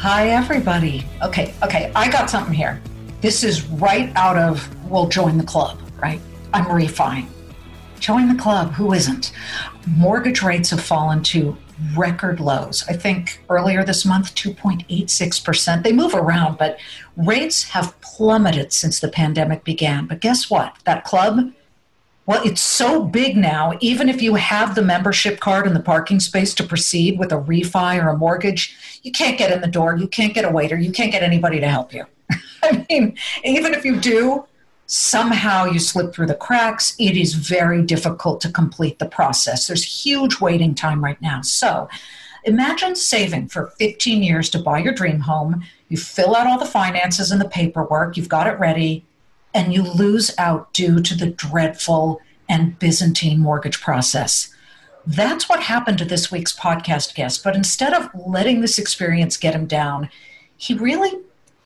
Hi, everybody. Okay, okay, I got something here. This is right out of We'll Join the Club, right? I'm refining. Join the club. Who isn't? Mortgage rates have fallen to record lows. I think earlier this month, 2.86%. They move around, but rates have plummeted since the pandemic began. But guess what? That club, well, it's so big now, even if you have the membership card and the parking space to proceed with a refi or a mortgage, you can't get in the door. You can't get a waiter. You can't get anybody to help you. I mean, even if you do, somehow you slip through the cracks. It is very difficult to complete the process. There's huge waiting time right now. So imagine saving for 15 years to buy your dream home. You fill out all the finances and the paperwork, you've got it ready, and you lose out due to the dreadful and Byzantine mortgage process. That's what happened to this week's podcast guest. But instead of letting this experience get him down, he really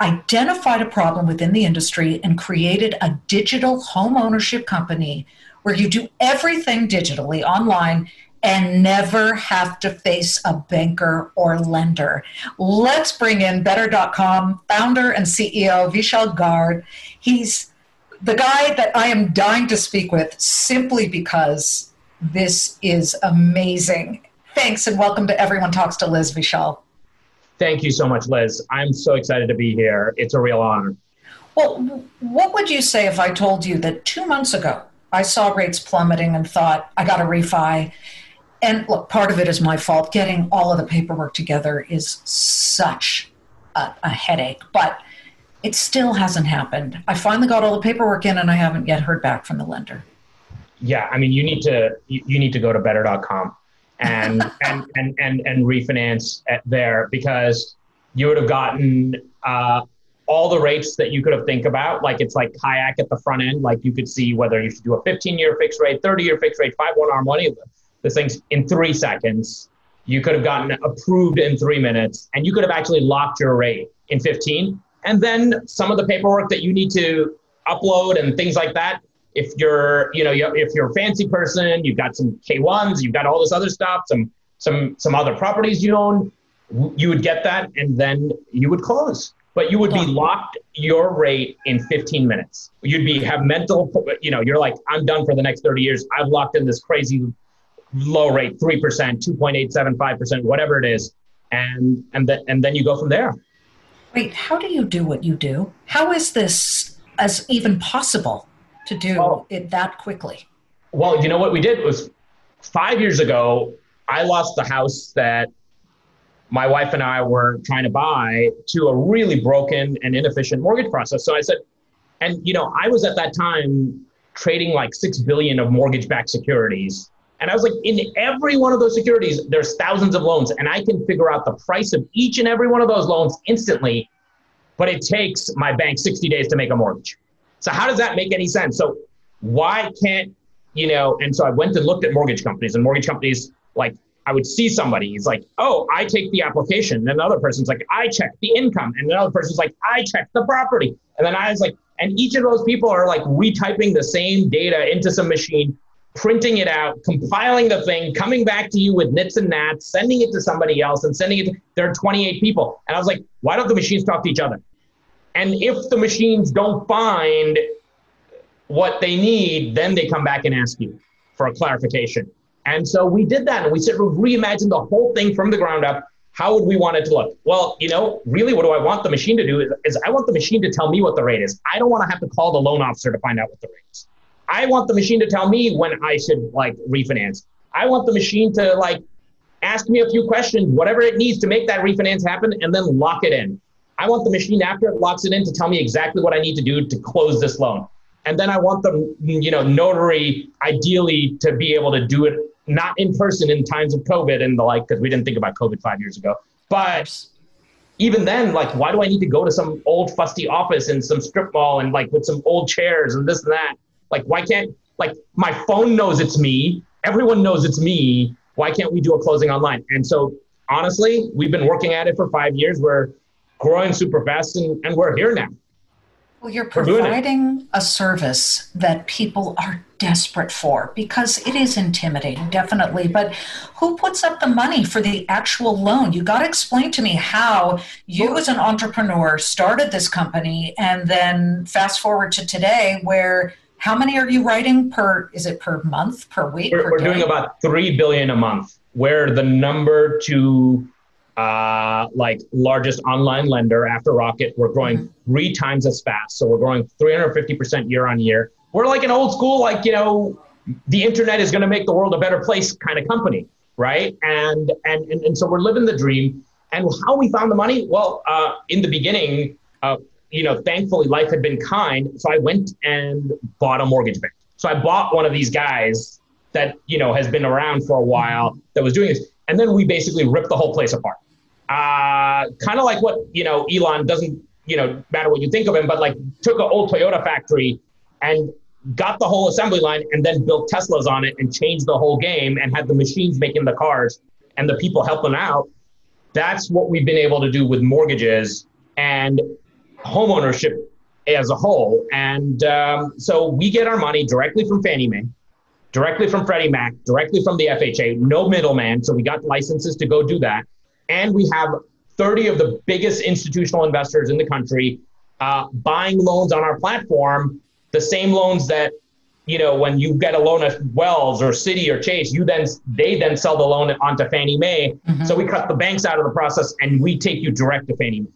identified a problem within the industry and created a digital home ownership company where you do everything digitally online and never have to face a banker or lender. Let's bring in Better.com founder and CEO Vishal Garg. He's the guy that I am dying to speak with simply because this is amazing. Thanks and welcome to Everyone Talks to Liz Vishal. Thank you so much, Liz. I'm so excited to be here. It's a real honor. Well, what would you say if I told you that two months ago I saw rates plummeting and thought, I got a refi? And look, part of it is my fault. Getting all of the paperwork together is such a, a headache, but it still hasn't happened. I finally got all the paperwork in and I haven't yet heard back from the lender. Yeah, I mean, you need to you need to go to better.com and and, and and and refinance there because you would have gotten uh, all the rates that you could have think about. Like it's like kayak at the front end. Like you could see whether you should do a 15 year fixed rate, 30 year fixed rate, five one arm money. The things in three seconds. You could have gotten approved in three minutes, and you could have actually locked your rate in 15. And then some of the paperwork that you need to upload and things like that. If you're you know if you're a fancy person you've got some k1s you've got all this other stuff some some some other properties you own you would get that and then you would close. But you would be locked your rate in 15 minutes. You'd be have mental you know you're like i'm done for the next 30 years. I've locked in this crazy low rate 3% 2.875% whatever it is. And and then and then you go from there wait how do you do what you do how is this as even possible to do well, it that quickly? Well, you know what we did was five years ago, I lost the house that my wife and I were trying to buy to a really broken and inefficient mortgage process. So I said, and you know, I was at that time trading like six billion of mortgage-backed securities. And I was like, in every one of those securities, there's thousands of loans, and I can figure out the price of each and every one of those loans instantly. But it takes my bank 60 days to make a mortgage. So how does that make any sense? So why can't you know? And so I went and looked at mortgage companies, and mortgage companies like I would see somebody, he's like, oh, I take the application. And another person's like, I check the income. And another person's like, I check the property. And then I was like, and each of those people are like retyping the same data into some machine, printing it out, compiling the thing, coming back to you with nits and nats, sending it to somebody else and sending it. To, there are 28 people. And I was like, why don't the machines talk to each other? And if the machines don't find what they need, then they come back and ask you for a clarification. And so we did that and we sort of reimagined the whole thing from the ground up. How would we want it to look? Well, you know, really, what do I want the machine to do is, is I want the machine to tell me what the rate is. I don't want to have to call the loan officer to find out what the rate is. I want the machine to tell me when I should like refinance. I want the machine to like ask me a few questions, whatever it needs to make that refinance happen, and then lock it in. I want the machine after it locks it in to tell me exactly what I need to do to close this loan. and then I want the you know notary ideally to be able to do it not in person in times of COVID and the like because we didn't think about COVID five years ago. But even then, like, why do I need to go to some old fusty office in some strip mall and like with some old chairs and this and that? Like, why can't like my phone knows it's me? Everyone knows it's me. Why can't we do a closing online? And so honestly, we've been working at it for five years. We're growing super fast and, and we're here now. Well, you're providing a service that people are desperate for because it is intimidating, definitely. But who puts up the money for the actual loan? You got to explain to me how you, as an entrepreneur, started this company and then fast forward to today, where how many are you writing per? Is it per month, per week? We're, per we're doing about three billion a month. We're the number two uh, like largest online lender after Rocket. We're growing mm-hmm. three times as fast. So we're growing 350% year on year. We're like an old school, like, you know, the internet is going to make the world a better place kind of company. Right. And, and, and, and so we're living the dream. And how we found the money? Well, uh, in the beginning, uh, you know, thankfully life had been kind. So I went and bought a mortgage bank. So I bought one of these guys that, you know, has been around for a while that was doing this. And then we basically ripped the whole place apart uh, kind of like what you know Elon doesn't you know matter what you think of him, but like took an old Toyota factory and got the whole assembly line and then built Teslas on it and changed the whole game and had the machines making the cars and the people helping out. That's what we've been able to do with mortgages and homeownership as a whole. And um, so we get our money directly from Fannie Mae, directly from Freddie Mac, directly from the FHA, no middleman. So we got licenses to go do that and we have 30 of the biggest institutional investors in the country uh, buying loans on our platform, the same loans that you know when you get a loan at Wells or Citi or Chase, you then they then sell the loan onto Fannie Mae. Mm-hmm. So we cut the banks out of the process and we take you direct to Fannie Mae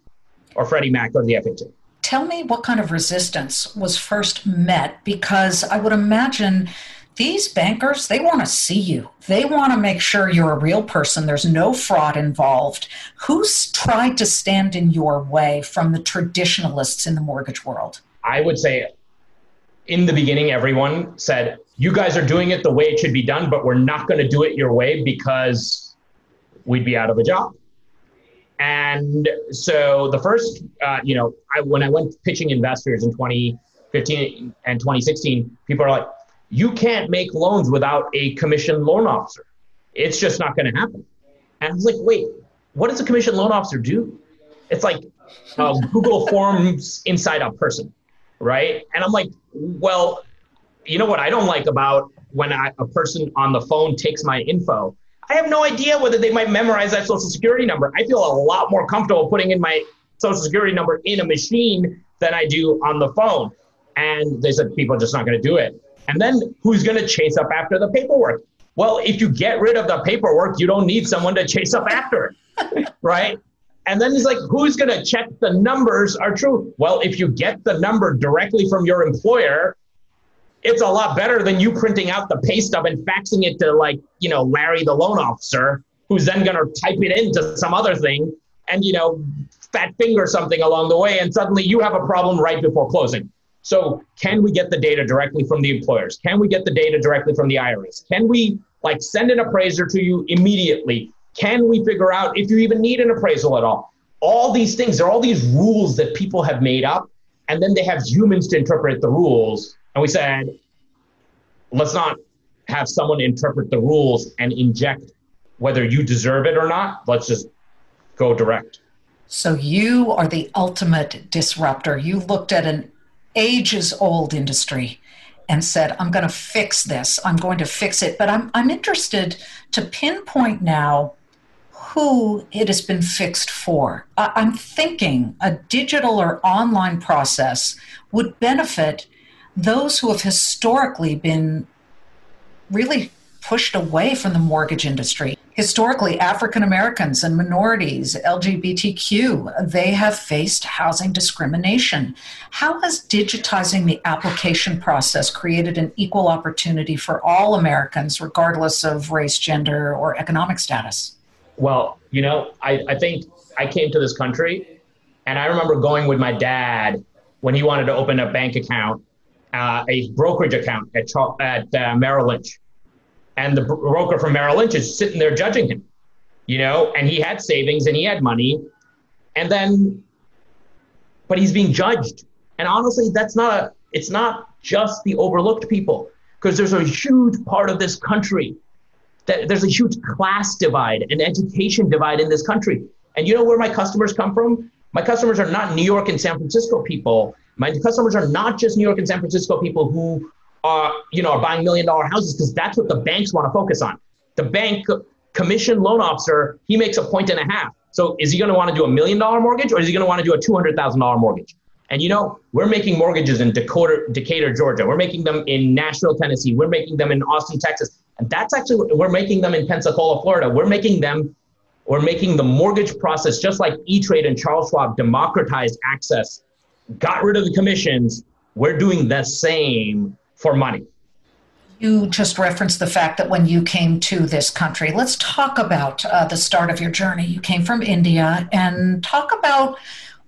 or Freddie Mac or the FHA. Tell me what kind of resistance was first met because I would imagine these bankers, they want to see you. They want to make sure you're a real person. There's no fraud involved. Who's tried to stand in your way from the traditionalists in the mortgage world? I would say in the beginning, everyone said, You guys are doing it the way it should be done, but we're not going to do it your way because we'd be out of a job. And so the first, uh, you know, I, when I went pitching investors in 2015 and 2016, people are like, you can't make loans without a commissioned loan officer. It's just not going to happen. And I was like, wait, what does a commissioned loan officer do? It's like uh, Google Forms inside a person, right? And I'm like, well, you know what I don't like about when I, a person on the phone takes my info? I have no idea whether they might memorize that social security number. I feel a lot more comfortable putting in my social security number in a machine than I do on the phone. And they said people are just not going to do it. And then who's going to chase up after the paperwork? Well, if you get rid of the paperwork, you don't need someone to chase up after right? And then he's like, who's going to check the numbers are true? Well, if you get the number directly from your employer, it's a lot better than you printing out the pay stub and faxing it to like, you know, Larry the loan officer, who's then going to type it into some other thing and, you know, fat finger something along the way. And suddenly you have a problem right before closing. So can we get the data directly from the employers? Can we get the data directly from the IRS? Can we like send an appraiser to you immediately? Can we figure out if you even need an appraisal at all? All these things, there are all these rules that people have made up, and then they have humans to interpret the rules. And we said, let's not have someone interpret the rules and inject whether you deserve it or not. Let's just go direct. So you are the ultimate disruptor. You looked at an ages old industry and said, I'm going to fix this, I'm going to fix it. But I'm, I'm interested to pinpoint now who it has been fixed for. I'm thinking a digital or online process would benefit those who have historically been really pushed away from the mortgage industry. Historically, African Americans and minorities, LGBTQ, they have faced housing discrimination. How has digitizing the application process created an equal opportunity for all Americans, regardless of race, gender, or economic status? Well, you know, I, I think I came to this country and I remember going with my dad when he wanted to open a bank account uh, a brokerage account at, at uh, Merrill Lynch. And the broker from Merrill Lynch is sitting there judging him, you know, and he had savings and he had money. And then, but he's being judged. And honestly, that's not a, it's not just the overlooked people, because there's a huge part of this country that there's a huge class divide and education divide in this country. And you know where my customers come from? My customers are not New York and San Francisco people. My customers are not just New York and San Francisco people who are, you know, are buying million dollar houses because that's what the banks want to focus on. The bank commission loan officer, he makes a point and a half. So is he going to want to do a million dollar mortgage or is he going to want to do a $200,000 mortgage? And you know, we're making mortgages in Decatur, Decatur, Georgia. We're making them in Nashville, Tennessee. We're making them in Austin, Texas. And that's actually, we're making them in Pensacola, Florida. We're making them, we're making the mortgage process, just like E-Trade and Charles Schwab democratized access, got rid of the commissions. We're doing the same for money. You just referenced the fact that when you came to this country, let's talk about uh, the start of your journey. You came from India and talk about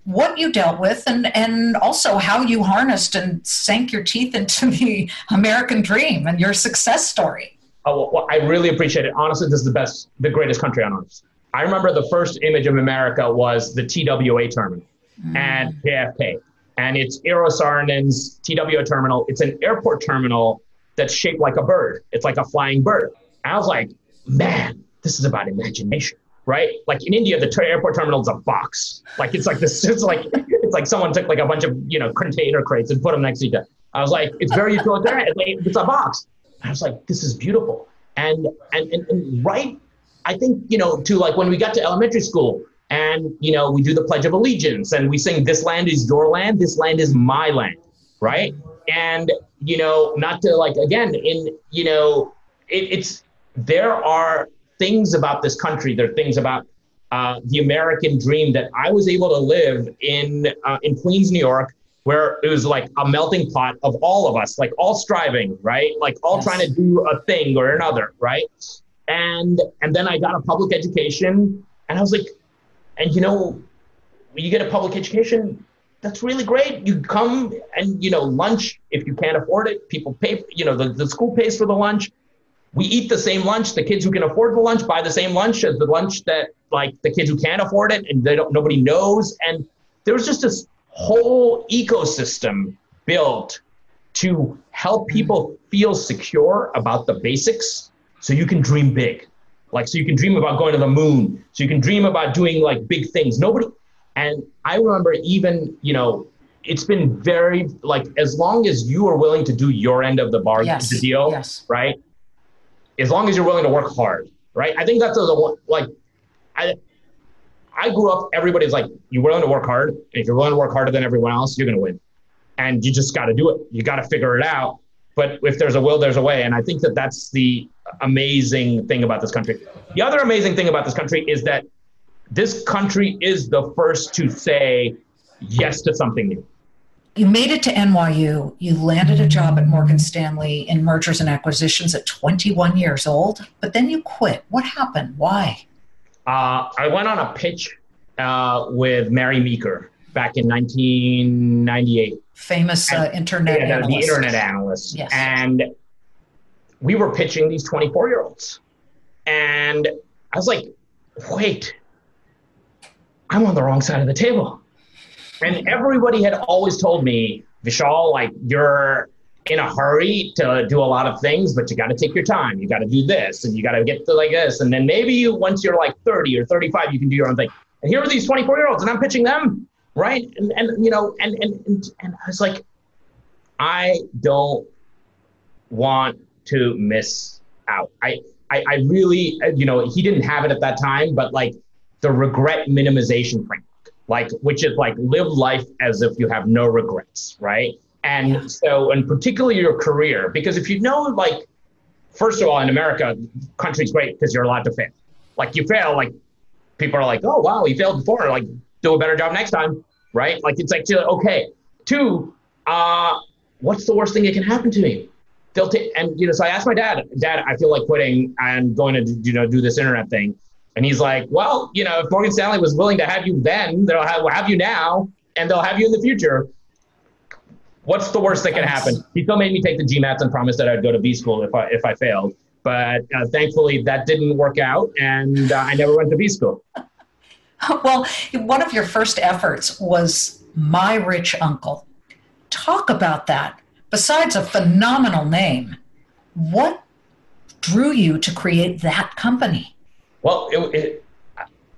what you dealt with and, and also how you harnessed and sank your teeth into the American dream and your success story. Oh, well, I really appreciate it. Honestly, this is the best, the greatest country on earth. I remember the first image of America was the TWA terminal mm. and JFK. And it's Eero Saarinen's TWA terminal. It's an airport terminal that's shaped like a bird. It's like a flying bird. And I was like, man, this is about imagination right? Like in India, the ter- airport terminal is a box. Like it's like this. It's like it's like someone took like a bunch of you know container crates and put them next to each other. I was like, it's very utilitarian. It's, it's a box. I was like, this is beautiful. And, and and and right, I think you know to like when we got to elementary school and you know we do the Pledge of Allegiance and we sing, "This land is your land. This land is my land," right? And you know, not to like again in you know, it, it's there are things about this country. There are things about uh, the American dream that I was able to live in uh, in Queens, New York, where it was like a melting pot of all of us, like all striving, right? Like all yes. trying to do a thing or another, right? And and then I got a public education, and I was like, and you know, when you get a public education, that's really great. You come and you know lunch if you can't afford it. People pay, you know, the, the school pays for the lunch we eat the same lunch. The kids who can afford the lunch buy the same lunch as the lunch that like the kids who can't afford it and they don't nobody knows. And there was just this whole ecosystem built to help people feel secure about the basics so you can dream big. Like so you can dream about going to the moon. So you can dream about doing like big things. Nobody and I remember even, you know, it's been very like as long as you are willing to do your end of the bargain, yes. the deal, yes. right? as long as you're willing to work hard, right? I think that's the one. like I I grew up. Everybody's like, you're willing to work hard. if you're willing to work harder than everyone else, you're gonna win. And you just got to do it. You got to figure it out. But if there's a will, there's a way. And I think that that's the amazing thing about this country. The other amazing thing about this country is that this country is the first to say yes to something new you made it to NYU. You landed a job at Morgan Stanley in mergers and acquisitions at 21 years old, but then you quit. What happened? Why? Uh, I went on a pitch uh, with Mary Meeker back in 1998. Famous uh, internet yeah, analyst. The internet analyst. Yes. And we were pitching these 24 year olds. And I was like, wait, I'm on the wrong side of the table. And everybody had always told me, Vishal, like you're in a hurry to do a lot of things, but you got to take your time. You got to do this and you got to get to like this. And then maybe you, once you're like 30 or 35, you can do your own thing. And here are these 24 year olds and I'm pitching them. Right. And, and you know, and, and, and, and I was like, I don't want to miss out. I, I, I really, you know, he didn't have it at that time, but like the regret minimization framework like which is like live life as if you have no regrets, right? And yeah. so, and particularly your career, because if you know, like, first of all, in America, country's great because you're allowed to fail. Like you fail, like people are like, oh wow, he failed before, like do a better job next time, right? Like it's like okay. Two, uh, what's the worst thing that can happen to me? They'll take, and you know, so I asked my dad, Dad, I feel like quitting and going to you know do this internet thing. And he's like, well, you know, if Morgan Stanley was willing to have you then, they'll have, have you now and they'll have you in the future. what's the worst that can happen? He still made me take the GMATs and promised that I'd go to B school if I if I failed. But uh, thankfully, that didn't work out, and uh, I never went to B school. well, one of your first efforts was My Rich Uncle. Talk about that. Besides a phenomenal name, what drew you to create that company? Well, it, it,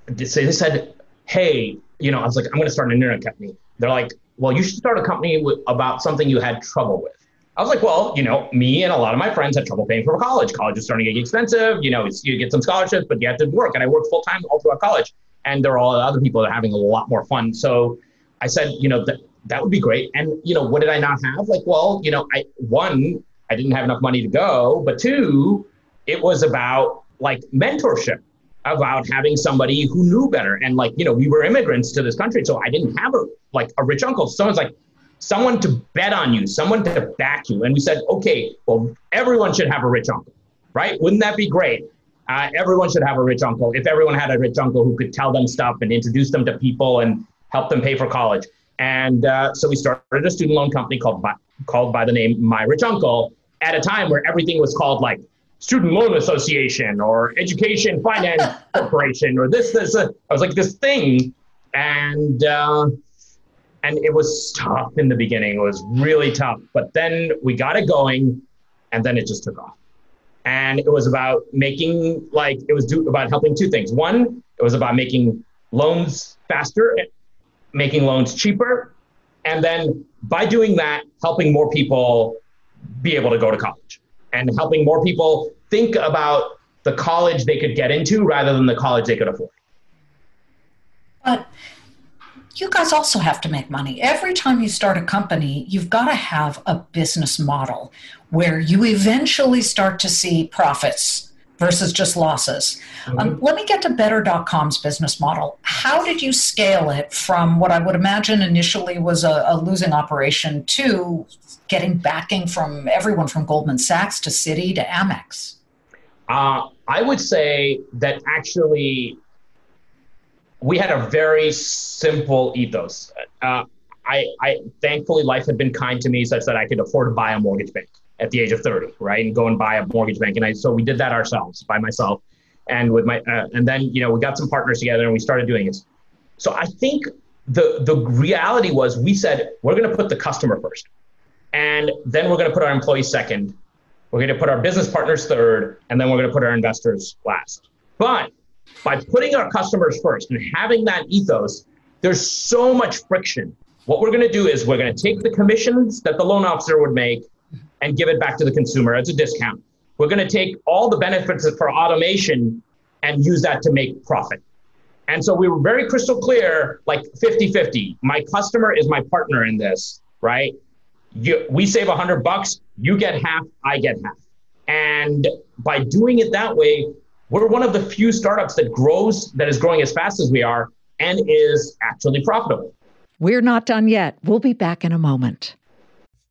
they said, hey, you know, I was like, I'm going to start an internet company. They're like, well, you should start a company with, about something you had trouble with. I was like, well, you know, me and a lot of my friends had trouble paying for college. College is starting to get expensive. You know, you get some scholarships, but you have to work. And I worked full time all throughout college. And there are all other people that are having a lot more fun. So I said, you know, that that would be great. And you know, what did I not have? Like, well, you know, I one, I didn't have enough money to go, but two, it was about like mentorship about having somebody who knew better. And like, you know, we were immigrants to this country, so I didn't have a like a rich uncle. Someone's like, someone to bet on you, someone to back you. And we said, okay, well, everyone should have a rich uncle, right? Wouldn't that be great? Uh, everyone should have a rich uncle. If everyone had a rich uncle who could tell them stuff and introduce them to people and help them pay for college. And uh, so we started a student loan company called by, called by the name My Rich Uncle at a time where everything was called like Student Loan Association or Education Finance Corporation or this, this. Uh, I was like this thing, and uh, and it was tough in the beginning. It was really tough, but then we got it going, and then it just took off. And it was about making like it was do, about helping two things. One, it was about making loans faster, making loans cheaper, and then by doing that, helping more people be able to go to college and helping more people think about the college they could get into rather than the college they could afford. But you guys also have to make money. Every time you start a company, you've got to have a business model where you eventually start to see profits versus just losses. Um, mm-hmm. Um, let me get to Better.com's business model. How did you scale it from what I would imagine initially was a, a losing operation to getting backing from everyone from Goldman Sachs to Citi to Amex? Uh, I would say that actually we had a very simple ethos. Uh, I, I thankfully life had been kind to me such that I could afford to buy a mortgage bank at the age of 30, right? And go and buy a mortgage bank. And I, so we did that ourselves by myself and with my, uh, and then, you know, we got some partners together and we started doing this. So I think the, the reality was we said, we're going to put the customer first. And then we're going to put our employees second. We're going to put our business partners third. And then we're going to put our investors last. But by putting our customers first and having that ethos, there's so much friction. What we're going to do is we're going to take the commissions that the loan officer would make and give it back to the consumer as a discount. We're going to take all the benefits for automation and use that to make profit. And so we were very crystal clear, like 50 50. My customer is my partner in this, right? You, we save 100 bucks, you get half, I get half. And by doing it that way, we're one of the few startups that grows, that is growing as fast as we are and is actually profitable. We're not done yet. We'll be back in a moment.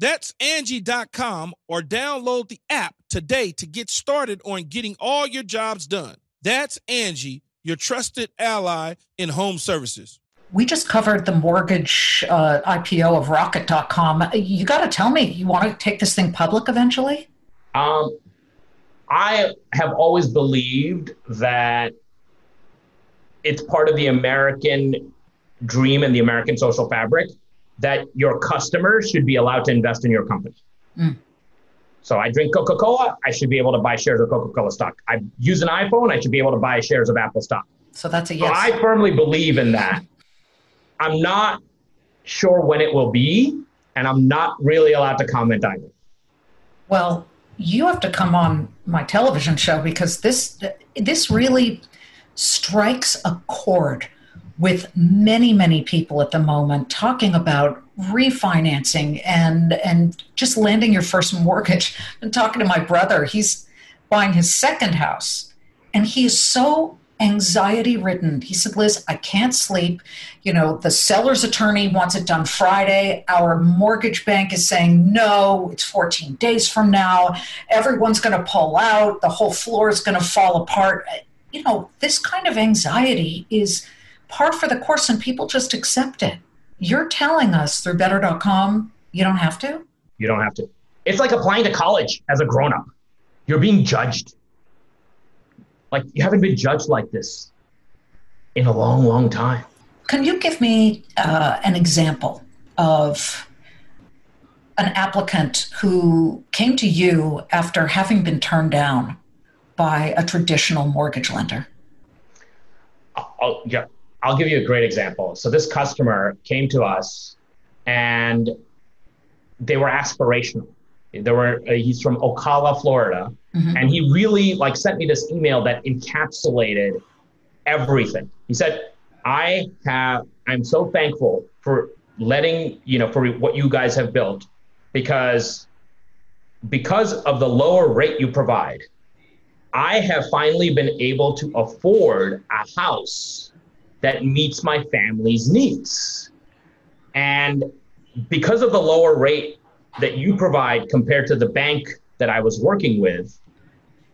That's Angie.com or download the app today to get started on getting all your jobs done. That's Angie, your trusted ally in home services. We just covered the mortgage uh, IPO of Rocket.com. You got to tell me, you want to take this thing public eventually? Um, I have always believed that it's part of the American dream and the American social fabric that your customers should be allowed to invest in your company. Mm. So I drink Coca Cola, I should be able to buy shares of Coca Cola stock. I use an iPhone, I should be able to buy shares of Apple stock. So that's a yes. So I firmly believe in that. I'm not sure when it will be, and I'm not really allowed to comment on it. Well, you have to come on my television show because this this really strikes a chord with many many people at the moment talking about refinancing and and just landing your first mortgage and talking to my brother he's buying his second house and he is so anxiety ridden. He said, Liz, I can't sleep. You know, the seller's attorney wants it done Friday. Our mortgage bank is saying, no, it's 14 days from now. Everyone's going to pull out. The whole floor is going to fall apart. You know, this kind of anxiety is par for the course, and people just accept it. You're telling us through better.com you don't have to? You don't have to. It's like applying to college as a grown up. You're being judged like you haven't been judged like this in a long, long time. Can you give me uh, an example of an applicant who came to you after having been turned down by a traditional mortgage lender? I'll, yeah, I'll give you a great example. So this customer came to us and they were aspirational. There were uh, he's from Ocala, Florida, mm-hmm. and he really like sent me this email that encapsulated everything. He said, "I have I'm so thankful for letting you know for what you guys have built because because of the lower rate you provide, I have finally been able to afford a house that meets my family's needs. And because of the lower rate that you provide compared to the bank that I was working with,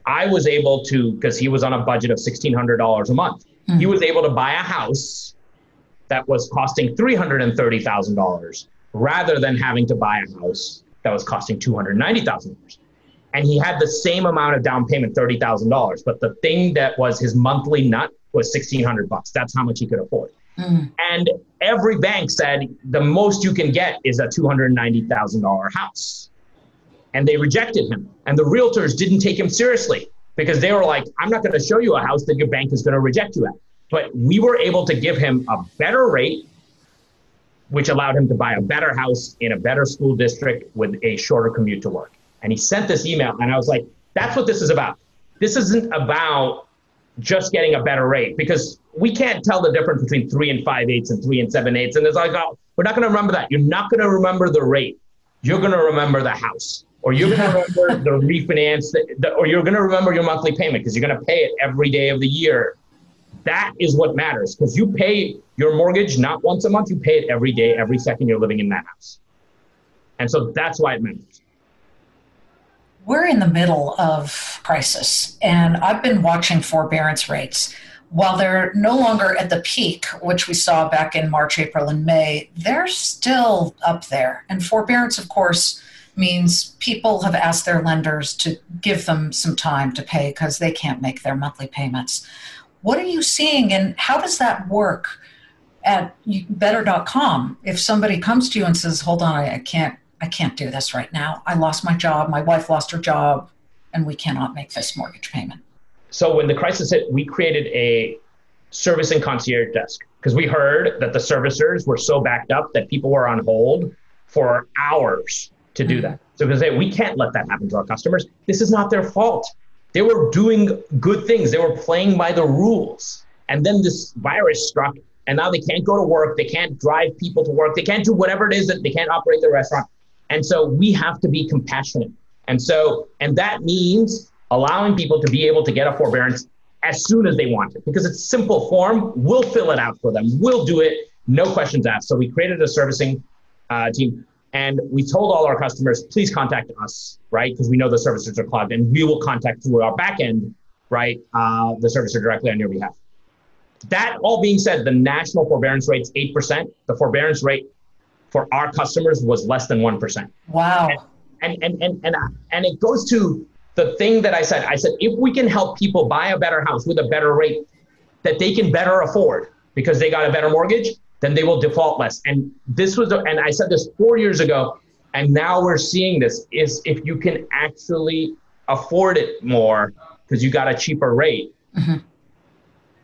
I was able to, because he was on a budget of $1,600 a month, mm-hmm. he was able to buy a house that was costing $330,000 rather than having to buy a house that was costing $290,000. And he had the same amount of down payment, $30,000. But the thing that was his monthly nut was 1600 bucks. That's how much he could afford. Mm. And every bank said the most you can get is a $290,000 house. And they rejected him. And the realtors didn't take him seriously because they were like, I'm not going to show you a house that your bank is going to reject you at. But we were able to give him a better rate, which allowed him to buy a better house in a better school district with a shorter commute to work. And he sent this email, and I was like, that's what this is about. This isn't about just getting a better rate because we can't tell the difference between three and five eighths and three and seven eighths. And it's like, oh, we're not going to remember that. You're not going to remember the rate. You're going to remember the house, or you're going to remember the refinance, the, or you're going to remember your monthly payment because you're going to pay it every day of the year. That is what matters because you pay your mortgage not once a month, you pay it every day, every second you're living in that house. And so that's why it matters we're in the middle of crisis, and I've been watching forbearance rates. While they're no longer at the peak, which we saw back in March, April, and May, they're still up there. And forbearance, of course, means people have asked their lenders to give them some time to pay because they can't make their monthly payments. What are you seeing, and how does that work at better.com? If somebody comes to you and says, Hold on, I can't I can't do this right now. I lost my job. My wife lost her job, and we cannot make this mortgage payment. So when the crisis hit, we created a servicing concierge desk because we heard that the servicers were so backed up that people were on hold for hours to do mm-hmm. that. So we say we can't let that happen to our customers. This is not their fault. They were doing good things. They were playing by the rules. And then this virus struck, and now they can't go to work. They can't drive people to work. They can't do whatever it is that they can't operate their restaurant. And so we have to be compassionate. And so, and that means allowing people to be able to get a forbearance as soon as they want it because it's simple form. We'll fill it out for them. We'll do it, no questions asked. So we created a servicing uh, team and we told all our customers, please contact us, right? Because we know the servicers are clogged and we will contact through our backend, right? Uh, the servicer directly on your behalf. that all being said, the national forbearance rate is 8%. The forbearance rate for our customers was less than 1%. Wow. And, and, and, and, and it goes to the thing that I said. I said, if we can help people buy a better house with a better rate that they can better afford because they got a better mortgage, then they will default less. And this was, and I said this four years ago, and now we're seeing this is if you can actually afford it more because you got a cheaper rate, mm-hmm.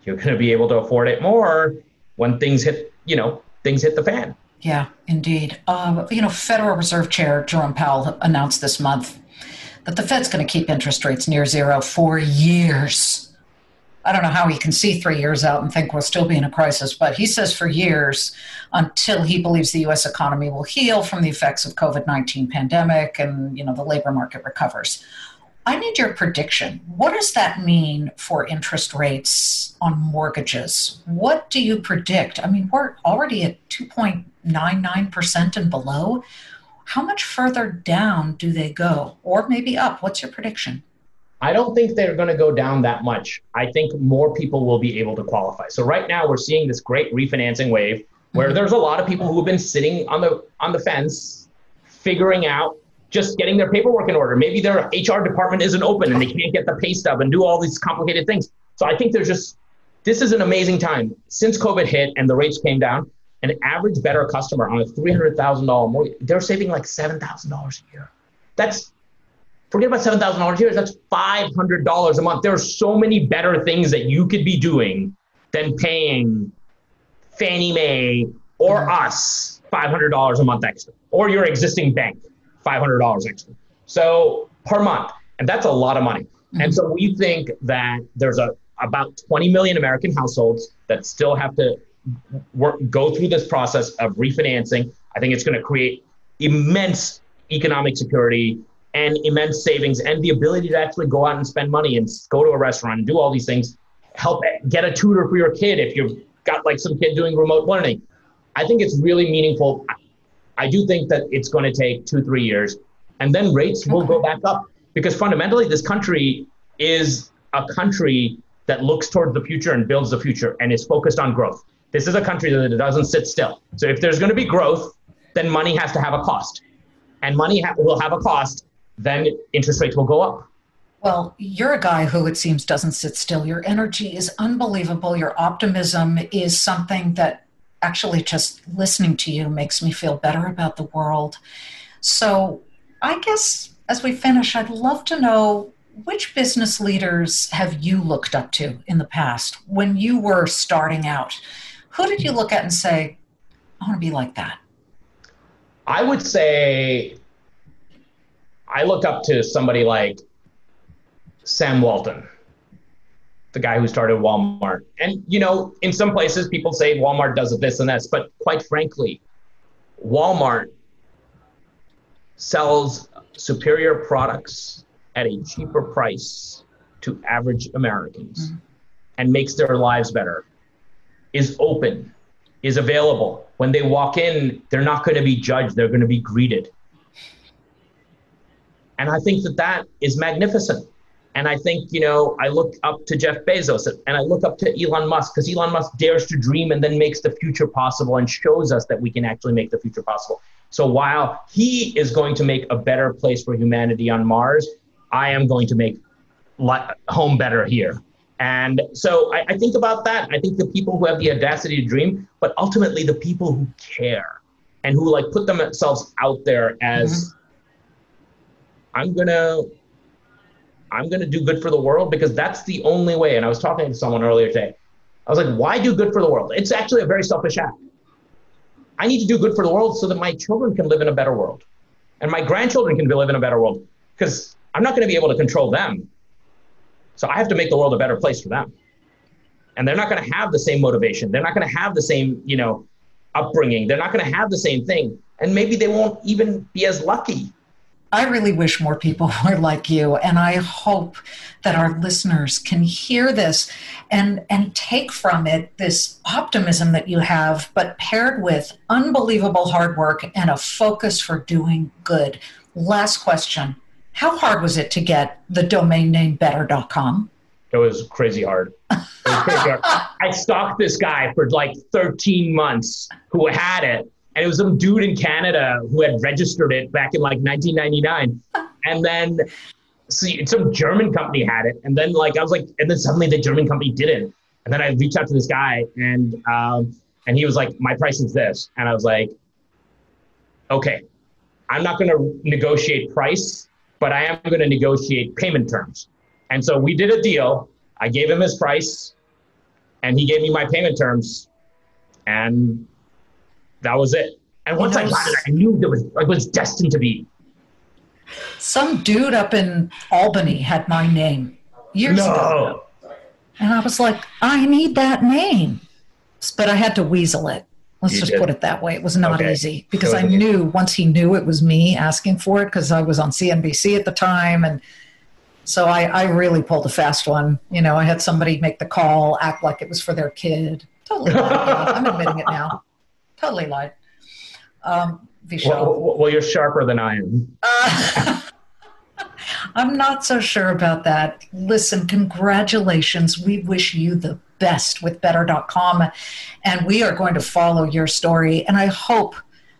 you're going to be able to afford it more when things hit, you know, things hit the fan. Yeah, indeed. Um, you know, Federal Reserve Chair Jerome Powell announced this month that the Fed's going to keep interest rates near zero for years. I don't know how he can see three years out and think we'll still be in a crisis, but he says for years until he believes the U.S. economy will heal from the effects of COVID-19 pandemic and you know the labor market recovers. I need your prediction. What does that mean for interest rates on mortgages? What do you predict? I mean, we're already at 2.99% and below. How much further down do they go, or maybe up? What's your prediction? I don't think they're going to go down that much. I think more people will be able to qualify. So right now we're seeing this great refinancing wave where mm-hmm. there's a lot of people who have been sitting on the on the fence figuring out just getting their paperwork in order. Maybe their HR department isn't open and they can't get the pay stub and do all these complicated things. So I think there's just this is an amazing time since COVID hit and the rates came down. An average better customer on a three hundred thousand dollar mortgage, they're saving like seven thousand dollars a year. That's forget about $7,000 a year. That's $500 a month. There are so many better things that you could be doing than paying Fannie Mae or us $500 a month extra or your existing bank $500 extra. So per month. And that's a lot of money. Mm-hmm. And so we think that there's a about 20 million American households that still have to work, go through this process of refinancing. I think it's going to create immense economic security and immense savings and the ability to actually go out and spend money and go to a restaurant and do all these things. Help get a tutor for your kid if you've got like some kid doing remote learning. I think it's really meaningful. I do think that it's going to take two, three years, and then rates will go back up because fundamentally, this country is a country that looks towards the future and builds the future and is focused on growth. This is a country that doesn't sit still. So if there's going to be growth, then money has to have a cost, and money ha- will have a cost then interest rates will go up. Well, you're a guy who it seems doesn't sit still. Your energy is unbelievable. Your optimism is something that actually just listening to you makes me feel better about the world. So, I guess as we finish, I'd love to know which business leaders have you looked up to in the past when you were starting out? Who did you look at and say, I want to be like that? I would say I look up to somebody like Sam Walton, the guy who started Walmart. And, you know, in some places people say Walmart does this and this, but quite frankly, Walmart sells superior products at a cheaper price to average Americans mm-hmm. and makes their lives better, is open, is available. When they walk in, they're not going to be judged, they're going to be greeted. And I think that that is magnificent. And I think, you know, I look up to Jeff Bezos and I look up to Elon Musk because Elon Musk dares to dream and then makes the future possible and shows us that we can actually make the future possible. So while he is going to make a better place for humanity on Mars, I am going to make home better here. And so I, I think about that. I think the people who have the audacity to dream, but ultimately the people who care and who like put themselves out there as mm-hmm I'm gonna I'm gonna do good for the world because that's the only way. And I was talking to someone earlier today. I was like, why do good for the world? It's actually a very selfish act. I need to do good for the world so that my children can live in a better world. And my grandchildren can live in a better world. Because I'm not to be able to control them. So I have to make the world a better place for them. And they're not going to have the same motivation. They're not going to have the same, you know, upbringing. They're not going to have the same thing. And maybe they won't even be as lucky I really wish more people were like you, and I hope that our listeners can hear this and and take from it this optimism that you have, but paired with unbelievable hard work and a focus for doing good. Last question: How hard was it to get the domain name better.com? It was crazy hard. It I stalked this guy for like 13 months who had it. And it was some dude in Canada who had registered it back in like 1999. And then see, some German company had it. And then like I was like, and then suddenly the German company didn't. And then I reached out to this guy and um, and he was like, my price is this. And I was like, okay, I'm not going to negotiate price, but I am going to negotiate payment terms. And so we did a deal. I gave him his price and he gave me my payment terms. And that was it. And once I got it, I knew it was, it was destined to be. Some dude up in Albany had my name years no. ago. And I was like, I need that name. But I had to weasel it. Let's You just did. put it that way. It was not Okay. easy because So I knew once he knew it was me asking for it because I was on CNBC at the time. And so I, I really pulled a fast one. You know, I had somebody make the call, act like it was for their kid. Totally lied. I'm admitting it now. Totally lied. Um, Vishal. Well, well, well, you're sharper than I am. Uh, I'm not so sure about that. Listen, congratulations. We wish you the best with better.com. And we are going to follow your story. And I hope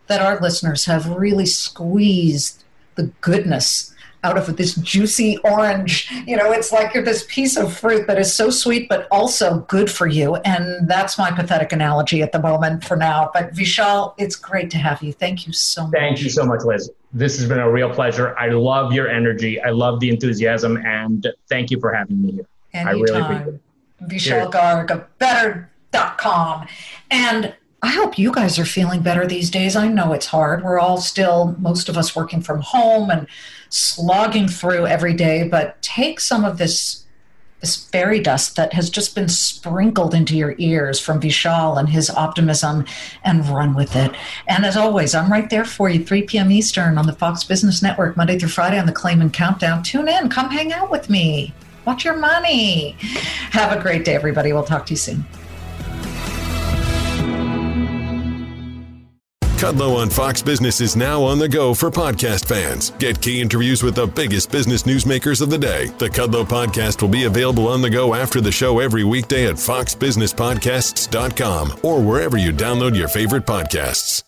that our listeners have really squeezed the goodness out of this juicy orange. You know, it's like you're this piece of fruit that is so sweet, but also good for you. And that's my pathetic analogy at the moment for now. But Vishal, it's great to have you. Thank you so much. Thank you so much, Liz. This has been a real pleasure. I love your energy. I love the enthusiasm, and thank you for having me here. I really appreciate it. Vishal Garg of better.com. And I hope you guys are feeling better these days. I know it's hard. We're all still, most of us working from home and slogging through every day, but take some of this this fairy dust that has just been sprinkled into your ears from Vishal and his optimism and run with it. And as always, I'm right there for you, 3 p.m. Eastern on the Fox Business Network, Monday through Friday on the Claman Countdown. Tune in, come hang out with me. Watch your money. Have a great day, everybody. We'll talk to you soon. Kudlow on Fox Business is now on the go for podcast fans. Get key interviews with the biggest business newsmakers of the day. The Kudlow podcast will be available on the go after the show every weekday at foxbusinesspodcasts.com or wherever you download your favorite podcasts.